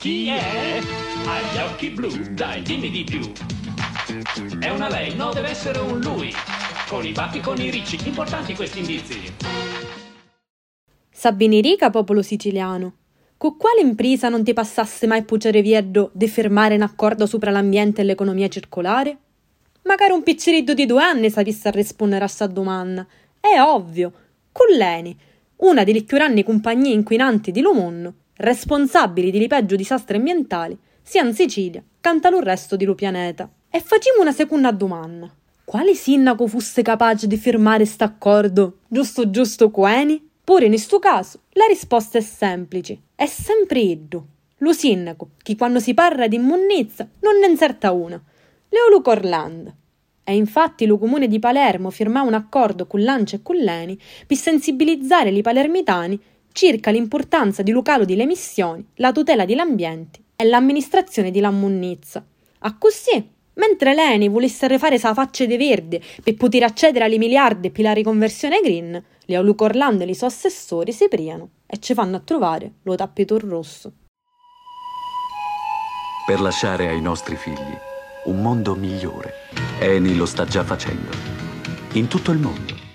Chi è? Ha gli occhi blu, dai, dimmi di più. È una lei, no, deve essere un lui. Con i baffi, con i ricci, importanti questi indizi. Sabini rica, popolo siciliano. Con quale impresa non ti passasse mai pucciare vierdo di firmare un accordo sopra l'ambiente e l'economia circolare? Magari un picciriddo di due anni sapesse rispondere a sta domanda. È ovvio. Con l'ENI, una delle più grandi compagnie inquinanti di Lomonno, responsabili di peggio disastri ambientali, sia in Sicilia, canta il resto di lo pianeta. E facciamo una seconda domanda. Quale sindaco fosse capace di firmare st'accordo giusto giusto con Eni? Pure in questo caso la risposta è semplice, è sempre Eddo. Lo sindaco, che quando si parla di immonnezza non ne inserta una. Leoluco Orlando. E infatti lo comune di Palermo firmò un accordo con l'Ancia e con l'Eni per sensibilizzare i palermitani circa l'importanza di lucalo delle emissioni, la tutela dell'ambiente e l'amministrazione di l'ammonnezza. A così Mentre l'Eni volesse rifare sa faccia di verde per poter accedere alle miliardi per la riconversione green, Leo Luca Orlando e i suoi assessori si priano e ci fanno a trovare lo tappeto rosso. Per lasciare ai nostri figli un mondo migliore. Eni lo sta già facendo. In tutto il mondo.